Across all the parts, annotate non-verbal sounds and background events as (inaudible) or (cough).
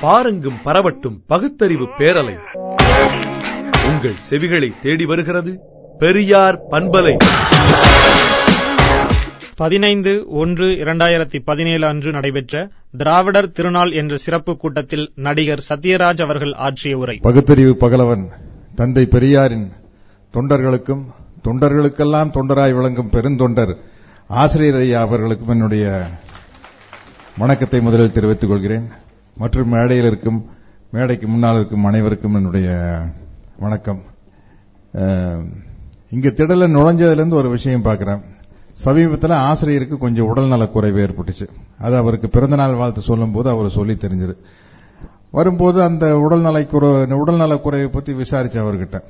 பாரெங்கும் பரவட்டும் பகுத்தறிவு பேரலை. உங்கள் செவிகளை தேடி வருகிறது பெரியார் பண்பலை. பதினைந்து ஒன்று இரண்டாயிரத்தி பதினேழு அன்று நடைபெற்ற திராவிடர் திருநாள் என்ற சிறப்பு கூட்டத்தில் நடிகர் சத்யராஜ் அவர்கள் ஆற்றிய உரை. பகுத்தறிவு பகலவன் தந்தை பெரியாரின் தொண்டர்களுக்கும் தொண்டர்களுக்கெல்லாம் தொண்டராய் விளங்கும் பெருந்தொண்டர் ஆசிரியர் ஐயா அவர்களுக்கும் என்னுடைய வணக்கத்தை முதலில் தெரிவித்துக் கொள்கிறேன். மற்றும் மேடையில் இருக்கும் மேடைக்கு முன்னால் இருக்கும் அனைவருக்கும் என்னுடைய வணக்கம். இங்கே இங்க திடல நுழைஞ்சதுலேருந்து ஒரு விஷயம் பார்க்குறேன். சமீபத்தில் ஆசிரியருக்கு கொஞ்சம் உடல்நலக் குறைவு ஏற்பட்டுச்சு. அது அவருக்கு பிறந்தநாள் வாழ்த்து சொல்லும்போது அவர் சொல்லி தெரிஞ்சது. வரும்போது அந்த உடல்நலை உடல்நலக் குறைவை பற்றி விசாரிச்சு அவர்கிட்ட.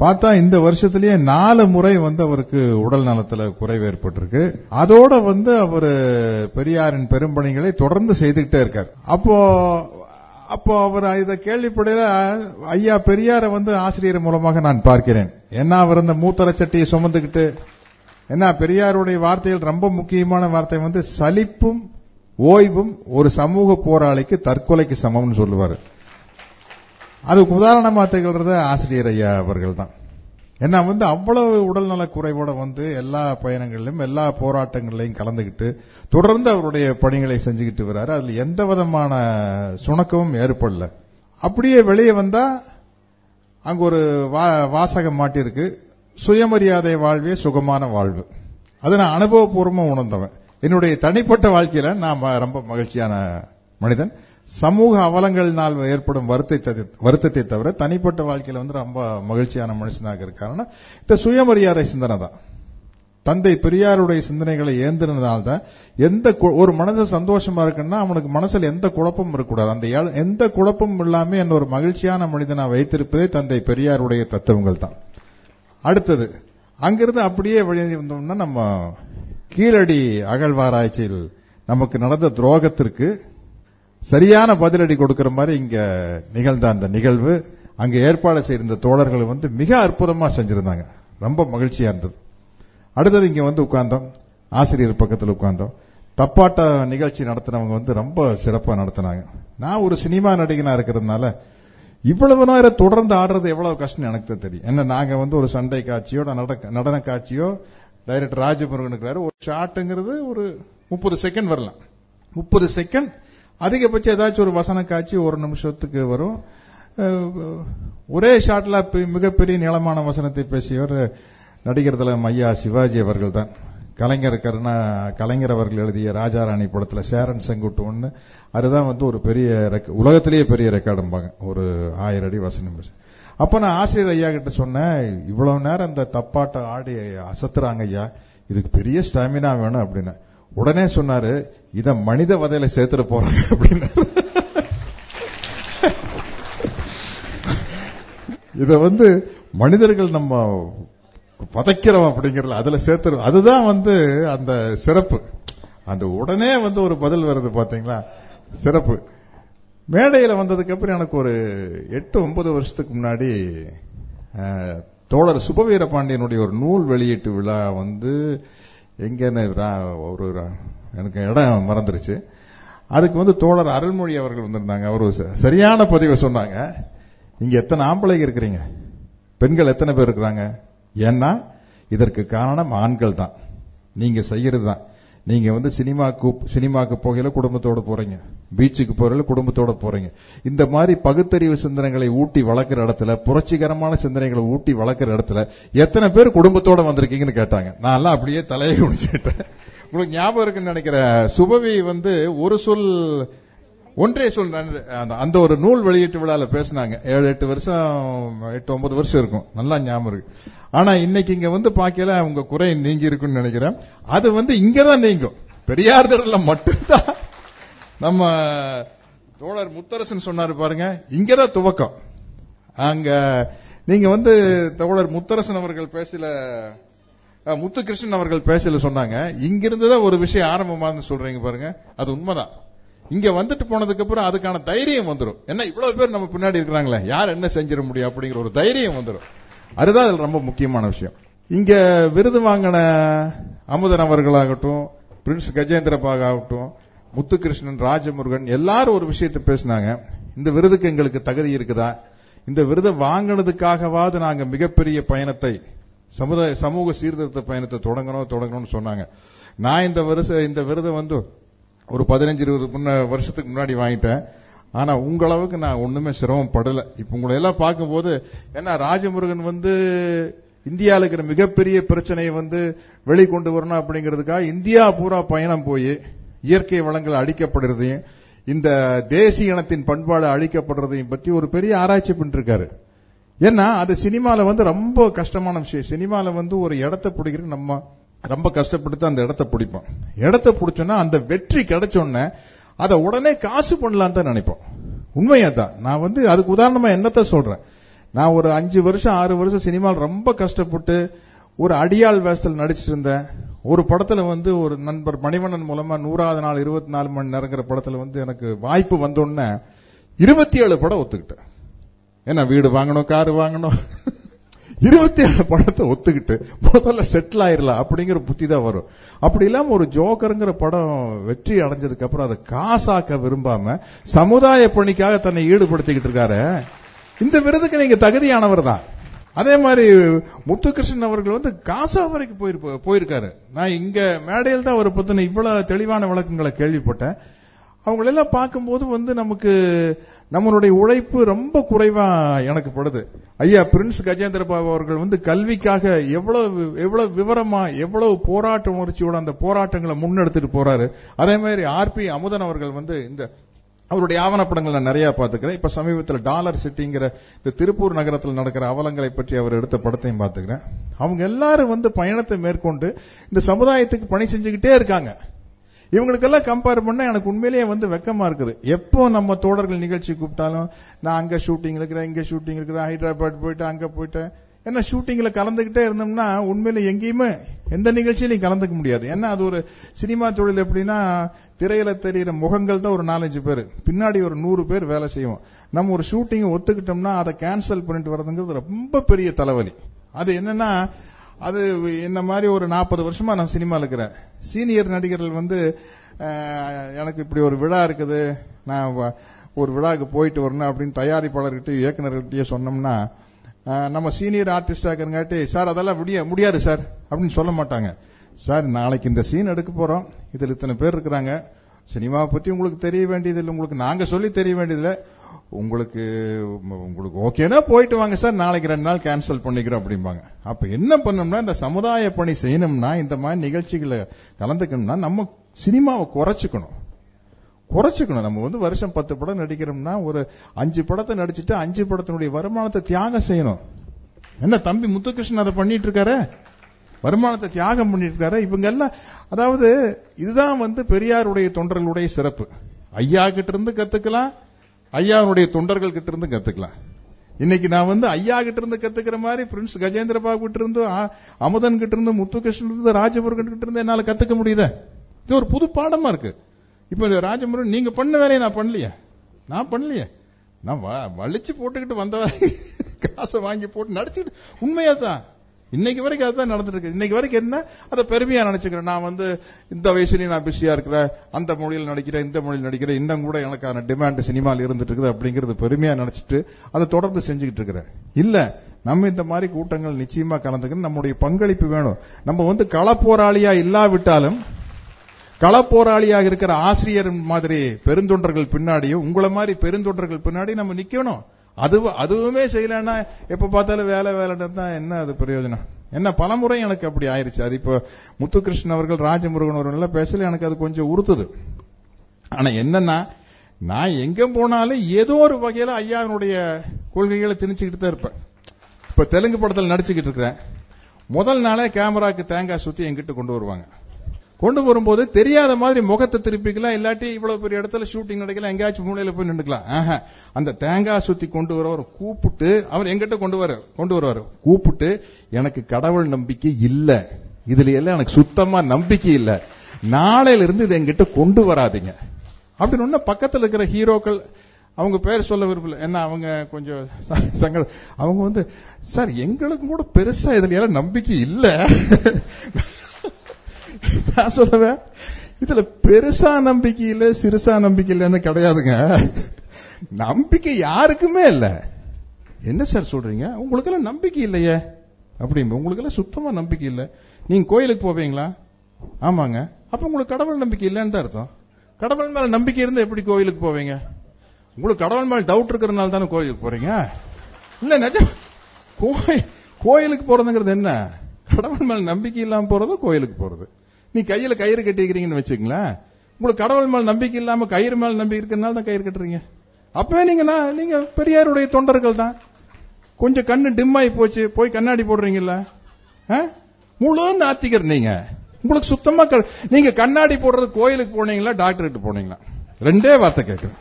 பார்த்தா இந்த வருஷத்திலேயே நாலு முறை வந்து அவருக்கு உடல் நலத்துல குறைவு ஏற்பட்டிருக்கு. அதோட வந்து அவர் பெரியாரின் பெரும்பணிகளை தொடர்ந்து செய்துகிட்டே இருக்கார். அப்போ அப்போ அவர் இதை கேள்விப்படையில ஐயா பெரியாரை வந்து ஆசிரியர் மூலமாக நான் பார்க்கிறேன். என்ன அவர் இந்த மூத்தர சட்டியை சுமந்துக்கிட்டு என்ன பெரியாருடைய வார்த்தையில் ரொம்ப முக்கியமான வார்த்தை வந்து சலிப்பும் ஓய்வும் ஒரு சமூக போராளிக்கு தற்கொலைக்கு சமம்னு சொல்லுவாரு. அதுக்கு உதாரணமா திகழ்றது ஆசிரியர் ஐயா அவர்கள் தான் ஏன்னா வந்து அவ்வளவு உடல்நல குறைவோட வந்து எல்லா பயணங்களிலும் எல்லா போராட்டங்களிலையும் கலந்துகிட்டு தொடர்ந்து அவருடைய பணிகளை செஞ்சுக்கிட்டு வர்றாரு அதுல எந்த விதமான சுணக்கமும் ஏற்படல. அப்படியே வெளியே வந்தா அங்க ஒரு வா- வாசகம் மாட்டியிருக்கு. சுயமரியாதை வாழ்வே சுகமான வாழ்வு. அதை நான் அனுபவபூர்வமாக உணர்ந்தவன். என்னுடைய தனிப்பட்ட வாழ்க்கையில நான் ரொம்ப மகிழ்ச்சியான மனிதன். சமூக அவலங்களினால் ஏற்படும் வருத்தத்தை வருத்தத்தை தவிர தனிப்பட்ட வாழ்க்கையில வந்து ரொம்ப மகிழ்ச்சியான மனுஷனாக இருக்காருன்னா இந்த சுயமரியாதை சிந்தனை தான். தந்தை பெரியாருடைய சிந்தனைகளை ஏந்தினதால் தான் எந்த கு- ஒரு மனசு சந்தோஷமா இருக்குன்னா அவனுக்கு மனசுல எந்த குழப்பமும் இருக்கக்கூடாது. அந்த எந்த குழப்பமும் இல்லாம என்ன ஒரு மகிழ்ச்சியான மனிதனா வைத்திருப்பதே தந்தை பெரியாருடைய தத்துவங்கள் தான். அடுத்தது அங்கிருந்து அப்படியே வெளியே வந்தோம்னா நம்ம கீழடி அகழ்வாராய்ச்சியில் நமக்கு நடந்த துரோகத்திற்கு சரியான பதிலடி கொடுக்கிற மாதிரி இங்க நிகழ்ந்த அந்த நிகழ்வு அங்க ஏற்பாடு செய்திருந்த தோழர்கள் வந்து மிக அற்புதமா செஞ்சிருந்தாங்க. ரொம்ப மகிழ்ச்சியா இருந்தது. அடுத்தது இங்க வந்து உட்கார்ந்தோம். ஆசிரியர் பக்கத்தில் உட்கார்ந்தோம். தப்பாட்ட நிகழ்ச்சி நடத்தினவங்க வந்து ரொம்ப சிறப்பாக நடத்தினாங்க. நான் ஒரு சினிமா நடிகனா இருக்கிறதுனால இவ்வளவு நேரம் தொடர்ந்து ஆடுறது எவ்வளவு கஷ்டம் எனக்கு தான் தெரியும். என்ன நாங்க வந்து ஒரு சண்டை காட்சியோ நடன- நடன காட்சியோ டைரக்டர் ராஜமுருகன் இருக்கிறாரு. ஒரு ஷாட்டுங்கிறது ஒரு முப்பது செகண்ட் வரலாம். முப்பது செகண்ட் அதிகபட்சம் ஏதாச்சும் ஒரு வசன காட்சி ஒரு நிமிஷத்துக்கு வரும். ஒரே ஷாட்ல மிகப்பெரிய நீளமான வசனத்தை பேசியவர் நடிகர் தலம் ஐயா சிவாஜி அவர்கள் தான் கலைஞர் கருணா கலைஞர் அவர்கள் எழுதிய ராஜாராணி படத்துல சேரன் செங்குட்டு ஒண்ணு. அதுதான் வந்து ஒரு பெரிய ரெக்க- உலகத்திலேயே பெரிய ரெக்கார்டும்பாங்க ஒரு ஆயிரம் அடி வசனம் அப்போ அப்ப நான் ஆசிரியர் ஐயா கிட்ட சொன்னேன் இவ்வளவு நேரம் இந்த தப்பாட்டம் ஆடி அசத்துறாங்க ஐயா. இதுக்கு பெரிய ஸ்டாமினா வேணும் அப்படின்னு உடனே சொன்னாரு இத மனித வதையில சேர்த்துட்டு போறாங்க அப்படின்னு. இத வந்து மனிதர்கள் நம்ம பதைக்கிறோம் அப்படிங்கறதுல அதுல சேர்த்து அதுதான் வந்து அந்த சிறப்பு. அந்த உடனே வந்து ஒரு பதில் வருது பாத்தீங்களா? சிறப்பு. மேடையில வந்ததுக்கு அப்புறம் எனக்கு ஒரு எட்டு ஒன்பது வருஷத்துக்கு முன்னாடி தோழர் சுபவீர பாண்டியனுடைய ஒரு நூல் வெளியீட்டு விழா வந்து எங்கன்னு ரா- ஒரு ரா- எனக்கு இடம் மறந்துருச்சு. அதுக்கு வந்து தோழர் அருள்மொழி அவர்கள் வந்திருந்தாங்க. அவர் ச- சரியான பதிவை சொன்னாங்க. இங்க எத்தனை ஆம்பளைங்க இருக்கிறீங்க? பெண்கள் எத்தனை பேர் இருக்கிறாங்க? ஏன்னா இதற்கு காரணம் ஆண்கள் தான். நீங்க செய்யறது தான். நீங்க வந்து சினிமாக்கு சினிமாக்கு போகையில குடும்பத்தோடு போறீங்க. பீச்சுக்கு போறதுல குடும்பத்தோட போறீங்க? இந்த மாதிரி பகுத்தறிவு சிந்தனைகளை ஊட்டி வளர்க்குற இடத்துல புரட்சிகரமான சிந்தனைகளை ஊட்டி வளர்க்குற இடத்துல எத்தனை பேர் குடும்பத்தோட வந்திருக்கீங்கன்னு கேட்டாங்க. நான் எல்லாம் அப்படியே தலையை குடிச்சிட்டேன் உங்களுக்கு ஞாபகம் இருக்குன்னு நினைக்கிறேன் சுபவி வந்து ஒரு சொல் ஒன்றே சொல் அந்த- அந்த ஒரு நூல் வெளியீட்டு விழால பேசினாங்க. ஏழு எட்டு வருஷம் எட்டு ஒன்பது வருஷம் இருக்கும். நல்லா ஞாபகம் இருக்கு. ஆனா இன்னைக்கு இங்க வந்து பாக்கல உங்க குறை நீங்கி இருக்குன்னு நினைக்கிறேன். அது வந்து இங்கதான் நீங்கும். பெரியார் தடல மட்டும்தான். நம்ம தோழர் முத்தரசன் சொன்னாரு பாருங்க இங்கதான் துவக்கம். அங்க நீங்க வந்து தோழர் முத்தரசன் அவர்கள் பேசல முத்துகிருஷ்ணன் அவர்கள் பேசல சொன்னாங்க இங்கிருந்து தான் ஒரு விஷயம் ஆரம்பமானு சொல்றீங்க பாருங்க அது உண்மைதான். இங்க வந்துட்டு போனதுக்கு அப்புறம் அதுக்கான தைரியம் வந்துடும் என்ன இவ்வளவு பேர் நம்ம பின்னாடி இருக்கிறாங்களே யார் என்ன செஞ்சிட முடியும் அப்படிங்கிற ஒரு தைரியம் வந்துடும் அதுதான் அதுல ரொம்ப முக்கியமான விஷயம். இங்க விருது வாங்கின அமுதன் அவர்களாகட்டும் பிரின்ஸ் கஜேந்திரபாக ஆகட்டும் முத்துகிருஷ்ணன் ராஜமுருகன் எல்லாரும் ஒரு விஷயத்தை பேசினாங்க. இந்த விருதுக்கு எங்களுக்கு தகுதி இருக்குதா? இந்த விருதை வாங்கினதுக்காகவாவது நாங்க மிகப்பெரிய பயணத்தை சமுதாய சமூக சீர்திருத்த பயணத்தை தொடங்கணும் தொடங்கணும்னு சொன்னாங்க. நான் இந்த வருஷ இந்த விருதை வந்து ஒரு பதினஞ்சு இருபது முன்ன வருஷத்துக்கு முன்னாடி வாங்கிட்டேன். ஆனா உங்களவுக்கு நான் ஒண்ணுமே சிரமப்படல. இப்ப உங்களை எல்லாம் பார்க்கும்போது ஏன்னா ராஜமுருகன் வந்து இந்தியாவில் இருக்கிற மிகப்பெரிய பிரச்சனையை வந்து வெளிக்கொண்டு வரணும் அப்படிங்கிறதுக்காக இந்தியா பூரா பயணம் போய் இயற்கை வளங்கள் அழிக்கப்படுறதையும் இந்த தேசிய இனத்தின் பண்பாடு அழிக்கப்படுறதையும் பற்றி ஒரு பெரிய ஆராய்ச்சி பண்ணிருக்காரு. ஏன்னா அது சினிமால வந்து ரொம்ப கஷ்டமான விஷயம். சினிமால வந்து ஒரு இடத்த பிடிக்கிற நம்ம ரொம்ப கஷ்டப்பட்டு அந்த இடத்த பிடிப்போம். இடத்த பிடிச்சோன்னா அந்த வெற்றி கிடைச்சோன்னே அதை உடனே காசு பண்ணலான்னு தான் நினைப்போம். உண்மையா தான் நான் வந்து அதுக்கு உதாரணமா என்னத்த சொல்றேன்? நான் ஒரு அஞ்சு வருஷம் ஆறு வருஷம் சினிமாவில் ரொம்ப கஷ்டப்பட்டு ஒரு அடியாள் வேஷத்தில் நடிச்சிட்டு இருந்தேன். ஒரு படத்துல வந்து ஒரு நண்பர் மணிவண்ணன் மூலமா நூறாவது நாள் இருபத்தி நாலு மணி நேரங்கிற படத்துல வந்து எனக்கு வாய்ப்பு வந்தோடனே இருபத்தி ஏழு படம் ஒத்துக்கிட்டேன். ஏன்னா வீடு வாங்கணும் காரு வாங்கணும். இருபத்தி ஏழு படத்தை ஒத்துக்கிட்டு முதல்ல செட்டில் ஆயிரலாம் அப்படிங்கிற புத்தி தான் வரும். அப்படி இல்லாம ஒரு ஜோக்கருங்கிற படம் வெற்றி அடைஞ்சதுக்கு அப்புறம் அதை காசாக்க விரும்பாம சமுதாய பணிக்காக தன்னை ஈடுபடுத்திக்கிட்டு இருக்காரு. இந்த விருதுக்கு நீங்க தகுதியானவர் தான். அதே மாதிரி முத்துகிருஷ்ணன் அவர்கள் வந்து காசா வரைக்கும் போயிரு போயிருக்காரு. நான் இங்க மேடையில் தான் அவரை பத்தின இவ்வளவு தெளிவான விளக்கங்களை கேள்விப்பட்டேன். அவங்களெல்லாம் பார்க்கும்போது வந்து நமக்கு நம்மளுடைய உழைப்பு ரொம்ப குறைவா எனக்கு படுது. ஐயா பிரின்ஸ் கஜேந்திர பாபு அவர்கள் வந்து கல்விக்காக எவ்வளவு எவ்வளவு விவரமா எவ்வளவு போராட்ட உணர்ச்சியோட அந்த போராட்டங்களை முன்னெடுத்துட்டு போறாரு. அதே மாதிரி ஆர்பி அமுதன் அவர்கள் வந்து இந்த அவருடைய ஆவணப்படங்கள் நான் நிறைய பார்த்துக்கிறேன். இப்ப சமீபத்தில் டாலர் சிட்டிங்கிற இந்த திருப்பூர் நகரத்தில் நடக்கிற அவலங்களை பற்றி அவர் எடுத்த படத்தையும் பார்த்துக்கிறேன். அவங்க எல்லாரும் வந்து பயணத்தை மேற்கொண்டு இந்த சமுதாயத்துக்கு பணி செஞ்சுக்கிட்டே இருக்காங்க. இவங்களுக்கெல்லாம் கம்பேர் பண்ண எனக்கு உண்மையிலேயே வந்து வெக்கமா இருக்குது. எப்போ நம்ம தோழர்கள் நிகழ்ச்சி கூப்பிட்டாலும் நான் அங்க ஷூட்டிங் இருக்கிறேன் இங்க ஷூட்டிங் இருக்கிறேன் ஹைதராபாத் போயிட்டு அங்க போயிட்டேன் ஏன்னா ஷூட்டிங்ல கலந்துகிட்டே இருந்தோம்னா உண்மையில எங்கேயுமே எந்த நிகழ்ச்சியிலையும் கலந்துக்க முடியாது. ஏன்னா அது ஒரு சினிமா தொழில் எப்படின்னா திரையில தெரியிற முகங்கள் தான் ஒரு நாலஞ்சு பேர். பின்னாடி ஒரு நூறு பேர் வேலை செய்வோம். நம்ம ஒரு ஷூட்டிங் ஒத்துக்கிட்டோம்னா அதை கேன்சல் பண்ணிட்டு வரதுங்கிறது ரொம்ப பெரிய தலைவலி. அது என்னன்னா அது என்ன மாதிரி ஒரு நாற்பது வருஷமா நான் சினிமா இருக்கிறேன். சீனியர் நடிகர்கள் வந்து எனக்கு இப்படி ஒரு விழா இருக்குது. நான் வ- ஒரு விழாவுக்கு போயிட்டு வரணும் அப்படின்னு தயாரிப்பாளர்கிட்ட இயக்குநர்கிட்டயே சொன்னோம்னா நம்ம சீனியர் ஆர்டிஸ்டா இருக்கிறங்காட்டி சார் அதெல்லாம் முடிய முடியாது சார் அப்படின்னு சொல்ல மாட்டாங்க. சார் நாளைக்கு இந்த சீன் எடுக்க போறோம். இதில் இத்தனை பேர் இருக்கிறாங்க. சினிமாவை பத்தி உங்களுக்கு தெரிய வேண்டியதில்லை உங்களுக்கு நாங்க சொல்லி தெரிய வேண்டியதில்லை உங்களுக்கு உங்களுக்கு ஓகேனா போயிட்டு வாங்க சார். நாளைக்கு ரெண்டு நாள் கேன்சல் பண்ணிக்கிறோம் அப்படிம்பாங்க. அப்ப என்ன பண்ணோம்னா இந்த சமுதாய பணி செய்யணும்னா இந்த மாதிரி நிகழ்ச்சிகளை கலந்துக்கணும்னா நம்ம சினிமாவை குறைச்சிக்கணும். குறைச்சிக்கணும். நம்ம வந்து வருஷம் பத்து படம் நடிக்கிறோம்னா ஒரு அஞ்சு படத்தை நடிச்சுட்டு அஞ்சு படத்தினுடைய வருமானத்தை தியாகம் செய்யணும். என்ன தம்பி முத்துகிருஷ்ணன் அதை பண்ணிட்டு இருக்காரு வருமானத்தை தியாகம் பண்ணிட்டு இருக்காரு இவங்க எல்லாம் அதாவது இதுதான் வந்து பெரியாருடைய தொண்டர்களுடைய சிறப்பு. ஐயா கிட்ட இருந்து கத்துக்கலாம் ஐயாவுடைய தொண்டர்கள் கிட்ட இருந்து கத்துக்கலாம். இன்னைக்கு நான் வந்து ஐயா கிட்ட இருந்து கத்துக்கிற மாதிரி பிரின்ஸ் கஜேந்திர பாபு கிட்ட இருந்து அமுதன் கிட்ட இருந்து முத்துகிருஷ்ணன் இருந்து ராஜமுருகன் கிட்ட இருந்து என்னால கத்துக்க முடியுதா? இது ஒரு புது பாடமா இருக்கு. இப்ப இந்த ராஜமுருகன் நீங்க பண்ண வேலையை நான் பண்ணலையே. நான் பண்ணலையே. நான் வ- வலிச்சு போட்டுக்கிட்டு வந்த காசை வாங்கி போட்டு நடிச்சுக்கிட்டு உண்மையா தான் இன்னைக்கு வரைக்கும் அதுதான் நடந்துட்டு இருக்கு இன்னைக்கு வரைக்கும் என்ன? அதை பெருமையா நினைச்சுக்கிறேன். நான் வந்து இந்த வயசுலயும் நான் பிஸியா இருக்கிறேன். அந்த மொழியில் நடிக்கிறேன் இந்த மொழியில் நடிக்கிறேன். இன்னும் கூட எனக்கான டிமாண்ட் சினிமாவில் இருந்துட்டு இருக்குது அப்படிங்கறது பெருமையா நினைச்சிட்டு அதை தொடர்ந்து செஞ்சுக்கிட்டு இருக்கிறேன். இல்ல நம்ம இந்த மாதிரி கூட்டங்கள் நிச்சயமா கலந்துக்கணும். நம்முடைய பங்களிப்பு வேணும். நம்ம வந்து களப்போராளியா இல்லாவிட்டாலும் களப்போராளியாக இருக்கிற ஆசிரியர் மாதிரி பெருந்தொண்டர்கள் பின்னாடியும் உங்களை மாதிரி பெருந்தொண்டர்கள் பின்னாடி நம்ம நிக்கணும். அது அதுவுமே செய்யலன்னா எப்ப பார்த்தாலும் வேலை வேலை தான் என்ன அது பிரயோஜனம்? என்ன பலமுறை எனக்கு அப்படி ஆயிருச்சு. அது இப்போ முத்துகிருஷ்ணன் அவர்கள் ராஜமுருகன் அவர்கள் எல்லாம் பேசல எனக்கு அது கொஞ்சம் உறுத்துது. ஆனா என்னன்னா நான் எங்க போனாலும் ஏதோ ஒரு வகையில ஐயாவினுடைய கொள்கைகளை திணிச்சுக்கிட்டு தான் இருப்பேன். இப்ப தெலுங்கு படத்தில் நடிச்சுக்கிட்டு இருக்கிறேன். முதல் நாளே கேமராக்கு தேங்காய் சுத்தி எங்கிட்ட கொண்டு வருவாங்க. கொண்டு வரும்போது தெரியாத மாதிரி முகத்தை திருப்பிக்கலாம் இல்லாட்டி இவ்வளவு பெரிய இடத்துல ஷூட்டிங் நடக்கலாம் எங்கேயாச்சும் மூலையில போய் நின்றுக்கலாம். அந்த தேங்காய் சுத்தி கொண்டு வரவர் கூப்பிட்டு அவர் எங்கிட்ட கொண்டு வர கொண்டு வருவார். கூப்பிட்டு எனக்கு கடவுள் நம்பிக்கை இல்ல. இதுல எல்லாம் எனக்கு சுத்தமா நம்பிக்கை இல்ல. நாளையில இருந்து இதை என்கிட்ட கொண்டு வராதீங்க. அப்படின்னு ஒன்னு பக்கத்துல இருக்கிற ஹீரோக்கள் அவங்க பேர் சொல்ல விரும்பல. ஏன்னா அவங்க கொஞ்சம் சங்க அவங்க வந்து சார் எங்களுக்கும் கூட பெருசா இதுல எல்லாம் நம்பிக்கை இல்லை. (laughs) நான் சொல்லுவேன் இதுல பெருசா நம்பிக்கை இல்ல சிறுசா நம்பிக்கை இல்லைன்னு கிடையாதுங்க. நம்பிக்கை யாருக்குமே இல்ல. என்ன சார் சொல்றீங்க? உங்களுக்கெல்லாம் நம்பிக்கை இல்லையே. அப்படிங்க உங்களுக்கெல்லாம் சுத்தமா நம்பிக்கை இல்ல. நீங்க கோயிலுக்கு போவீங்களா? ஆமாங்க. அப்ப உங்களுக்கு கடவுள் நம்பிக்கை இல்லைன்னு தான் அர்த்தம். கடவுள் மேல நம்பிக்கை இருந்தா எப்படி கோயிலுக்கு போவீங்க? உங்களுக்கு கடவுள் மேல டவுட் இருக்கிறதுனால தானே கோயிலுக்கு போறீங்க? இல்ல நிஜம் கோயில் கோயிலுக்கு போறதுங்கிறது என்ன? கடவுள் மேல நம்பிக்கை இல்லாம போறது கோயிலுக்கு போறது? நீ கையில கயிறு கட்டிக்கிறீங்கன்னு வச்சுக்கங்களேன். உங்களுக்கு கடவுள் மேல் நம்பிக்கை இல்லாம கயிறு மேல் நம்பிக்கை இருக்கிறதுனால தான் கயிறு கட்டுறீங்க. அப்பவே நீங்க நான் நீங்க பெரியாருடைய தொண்டர்கள் தான். கொஞ்சம் கண்ணு டிம் ஆகி போச்சு போய் கண்ணாடி போடுறீங்கல்ல? ஆ? முழு நாத்திகர் நீங்க. உங்களுக்கு சுத்தமா க- நீங்க கண்ணாடி போடுறது கோயிலுக்கு போனீங்களா டாக்டர்கிட்ட போனீங்களா? ரெண்டே வார்த்தை கேட்கிறேன்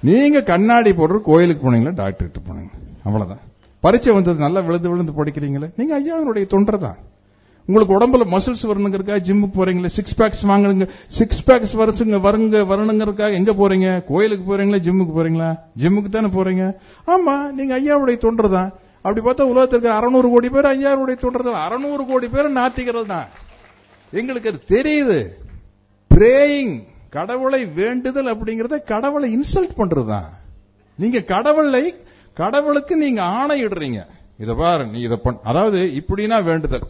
நீங்க கண்ணாடி போடுறது கோயிலுக்கு போனீங்களா டாக்டர்கிட்ட போனீங்க. அவ்வளவுதான். பரீட்சை வந்தது நல்லா விழுந்து விழுந்து படிக்கிறீங்களே. நீங்க ஐயாவினுடைய தொண்டர் தான். உங்களுக்கு உடம்புல மசில்ஸ் வரணுங்கிறக்காக ஜிம்முக்கு போறீங்களே சிக்ஸ் பேக்ஸ் வாங்கணுங்க சிக்ஸ் பேக்ஸ் வரச்சுங்க வருங்க வரணுங்கிறக்காக எங்க போறீங்க? கோயிலுக்கு போறீங்களா ஜிம்முக்கு போறீங்களா? ஜிம்முக்கு தானே போறீங்க? ஆமா நீங்க ஐயாவுடைய தொண்டர் தான். அப்படி பார்த்தா உலகத்திற்கு அறுநூறு கோடி பேர் ஐயாவுடைய தொண்டர் தான். அறுநூறு கோடி பேர் நாத்திகர்கள் தான். எங்களுக்கு அது தெரியுது. பிரேயிங் கடவுளை வேண்டுதல் அப்படிங்கறத கடவுளை இன்சல்ட் பண்றதுதான் நீங்க கடவுளை கடவுளுக்கு நீங்க ஆணையிடுறீங்க. இத பாரு நீ இத பண் அதாவது இப்படின்னா வேண்டுதல்.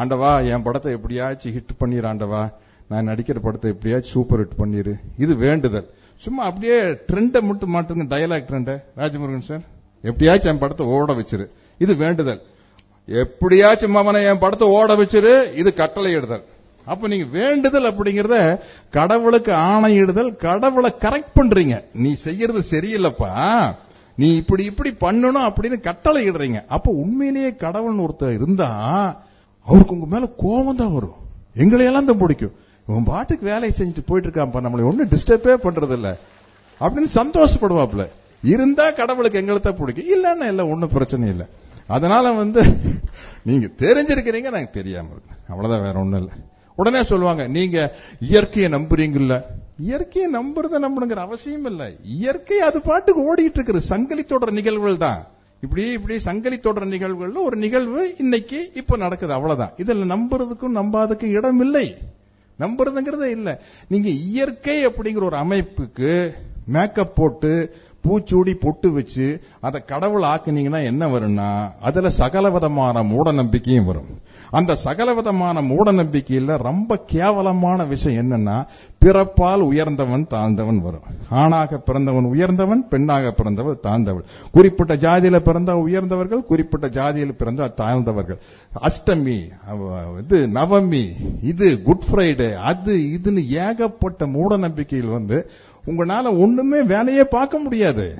ஆண்டவா என் படத்தை எப்படியாச்சும் ஹிட் பண்ணிரு ஆண்டவா. நான் நடிக்கிற படத்தை எப்படியாச்சும் சூப்பர் ஹிட் பண்ணிடு இது வேண்டுதல். சும்மா அப்படியே ட்ரெண்டை மட்டும் மாட்டுங்க டயலாக் ட்ரெண்டை ராஜமுருகன் சார் எப்படியாச்சும் என் படத்தை ஓட வச்சிரு. இது வேண்டுதல். எப்படியாச்சும் மாமனை என் படத்தை ஓட வச்சிரு இது கட்டளையிடுதல். அப்ப நீங்க வேண்டுதல் அப்படிங்கறத கடவுளுக்கு ஆணையிடுதல் கடவுளை கரெக்ட் பண்றீங்க. நீ செய்யறது சரியில்லைப்பா. நீ இப்படி இப்படி பண்ணணும் அப்படின்னு கட்டளை இடுறீங்க அப்ப உண்மையிலேயே கடவுள்னு ஒருத்தர் இருந்தா அவருக்கு உங்க மேல கோபம் தான் வரும். எங்களையெல்லாம் தான் பிடிக்கும். உன் பாட்டுக்கு வேலையை செஞ்சுட்டு போயிட்டு இருக்கான்ப்பா நம்மளை ஒன்னும் டிஸ்டர்பே பண்றது இல்ல அப்படின்னு சந்தோஷப்படுவாப்ல இருந்தா கடவுளுக்கு எங்களை தான் பிடிக்கும். இல்லன்னா இல்ல ஒன்றும் பிரச்சனை இல்ல. அதனால வந்து நீங்க தெரிஞ்சிருக்கிறீங்க நாங்க தெரியாம இருக்கு அவ்வளவுதான் வேற ஒண்ணும் இல்ல. உடனே சொல்லுவாங்க நீங்க இயற்கையை நம்புறீங்கல்ல. இயற்கையை நம்புறத நம்பணுங்கிற அவசியம் இல்ல. இயற்கை அது பாட்டுக்கு ஓடிட்டு இருக்கிற சங்கிலி தொடர் நிகழ்வுகள் தான். இப்படி இப்படி சங்கிலி தொடர் நிகழ்வுகள்ல ஒரு நிகழ்வு இன்னைக்கு இப்ப நடக்குது. அவ்வளவுதான். இதுல நம்புறதுக்கும் நம்பாதுக்கும் இடம் இல்லை. நம்புறதுங்கிறதே இல்ல. நீங்க இயற்கை அப்படிங்கிற ஒரு அமைப்புக்கு மேக்கப் போட்டு பூச்சூடி பொட்டு வச்சு அதை கடவுள் ஆக்குனீங்கன்னா என்ன வரும்னா அதுல சகலவிதமான மூட நம்பிக்கையும் வரும். அந்த சகலவிதமான மூட நம்பிக்கையில ரொம்ப கேவலமான விஷயம் என்னன்னா பிறப்பால் உயர்ந்தவன் தாழ்ந்தவன் வரும். ஆணாக பிறந்தவன் உயர்ந்தவன் பெண்ணாக பிறந்தவன் தாழ்ந்தவன் குறிப்பிட்ட ஜாதியில பிறந்த உயர்ந்தவர்கள் குறிப்பிட்ட ஜாதியில் பிறந்த தாழ்ந்தவர்கள். அஷ்டமி இது நவமி இது குட் ஃப்ரைடே அது இதுன்னு ஏகப்பட்ட மூட நம்பிக்கையில் வந்து உங்களால ஒண்ணுமே வேலையே பார்க்க முடியாது.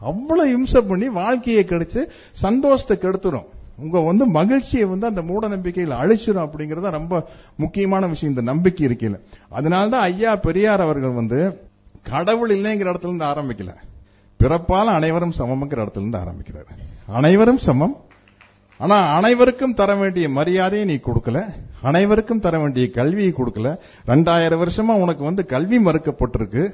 அவ்வளவு இம்சை பண்ணி வாழ்க்கையை கிடைச்சு சந்தோஷத்தை கெடுத்துரும். உங்க வந்து மகிழ்ச்சியை வந்து அந்த மூட நம்பிக்கையில் அழிச்சிடும் அப்படிங்கறத ரொம்ப முக்கியமான விஷயம். இந்த நம்பிக்கை இருக்கையில. அதனாலதான் ஐயா பெரியார் அவர்கள் வந்து கடவுள் இல்லைங்கிற இடத்துல இருந்து ஆரம்பிக்கல. பிறப்பால் அனைவரும் சமம்ங்கிற இடத்துல இருந்து ஆரம்பிக்கிறார். அனைவரும் சமம். ஆனா அனைவருக்கும் தர வேண்டிய மரியாதையை நீ கொடுக்கல. அனைவருக்கும் தர வேண்டிய கல்வியை கொடுக்கல. ரெண்டாயிரம் வருஷமா உனக்கு வந்து கல்வி மறுக்கப்பட்டிருக்கு.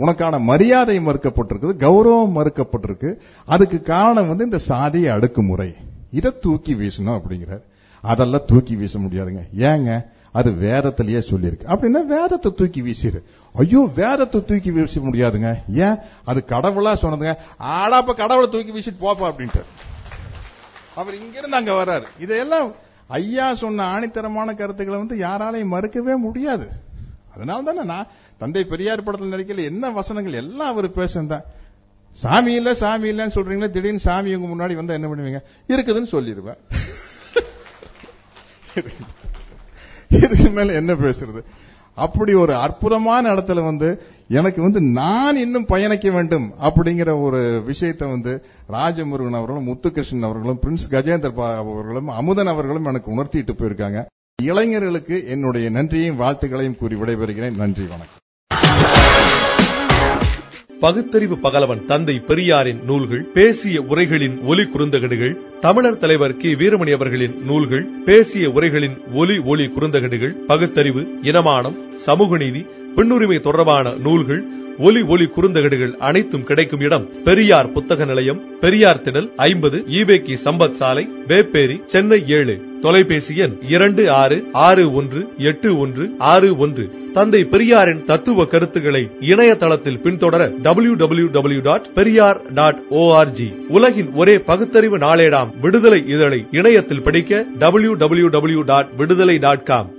உனக்கான மரியாதை மறுக்கப்பட்டிருக்குது கௌரவம் மறுக்கப்பட்டிருக்கு. அதுக்கு காரணம் வந்து இந்த சாதிய அடுக்குமுறை. இதை தூக்கி வீசணும் அப்படிங்கிறார். அதெல்லாம் தூக்கி வீச முடியாதுங்க. ஏங்க? அது வேதத்திலேயே சொல்லியிருக்கு. அப்படின்னா வேதத்தை தூக்கி வீசிடு. ஐயோ வேதத்தை தூக்கி வீச முடியாதுங்க. ஏன்? அது கடவுளா சொன்னதுங்க. ஆடாப்ப கடவுளை தூக்கி வீசிட்டு போப்பா அப்படின்ட்டு. அவர் இங்கிருந்து அங்க வர்றாரு. இதையெல்லாம் ஐயா சொன்ன ஆணித்தரமான கருத்துக்களை வந்து யாராலையும் மறுக்கவே முடியாது. அதனால தானே நான் தந்தை பெரியார் படத்தில் நடிக்கல என்ன வசனங்கள் எல்லாம் அவர் பேசுந்தான் சாமி இல்ல சாமி இல்லன்னு சொல்றீங்களா திடீர்னு சாமி உங்க முன்னாடி வந்தா என்ன பண்ணுவீங்க? இருக்குதுன்னு சொல்லிடுவேன். இதுக்கு மேல என்ன பேசுறது? அப்படி ஒரு அற்புதமான இடத்துல வந்து எனக்கு வந்து நான் இன்னும் பயணிக்க வேண்டும் அப்படிங்கிற ஒரு விஷயத்தை வந்து ராஜமுருகன் அவர்களும் முத்துகிருஷ்ணன் அவர்களும் பிரின்ஸ் கஜேந்தர் பா அவர்களும் அமுதன் அவர்களும் எனக்கு உணர்த்திட்டு போயிருக்காங்க. இளைஞர்களுக்கு என்னுடைய நன்றியையும் வாழ்த்துக்களையும் கூறி விடைபெறுகிறேன். நன்றி வணக்கம். பகுத்தறிவு பகலவன் தந்தை பெரியாரின் நூல்கள் பேசிய உரைகளின் ஒலி குறுந்தகடுகள் தமிழர் தலைவர் கி. வீரமணி அவர்களின் நூல்கள் பேசிய உரைகளின் ஒலி ஒளி குறுந்தகடுகள் பகுத்தறிவு இனமானம் சமூக நீதி பெண்ணுரிமை தொடர்பான நூல்கள் ஒலி ஒளி குறுந்தகடுகள் அனைத்தும் கிடைக்கும் இடம் பெரியார் புத்தக நிலையம் பெரியார் திடல் ஐம்பது ஈவேக்கி சம்பத் சாலை வேப்பேரி சென்னை ஏழு. தொலைபேசி எண் இரண்டு ஆறு ஆறு ஒன்று எட்டு ஒன்று ஆறு ஒன்று. தந்தை பெரியாரின் தத்துவ கருத்துக்களை இணையதளத்தில் பின்தொடர W W W dot Periyar dot O R G உலகின் ஒரே பகுத்தறிவு நாளேடாம் விடுதலை இதழை இணையத்தில் படிக்க W W W dot Viduthalai dot com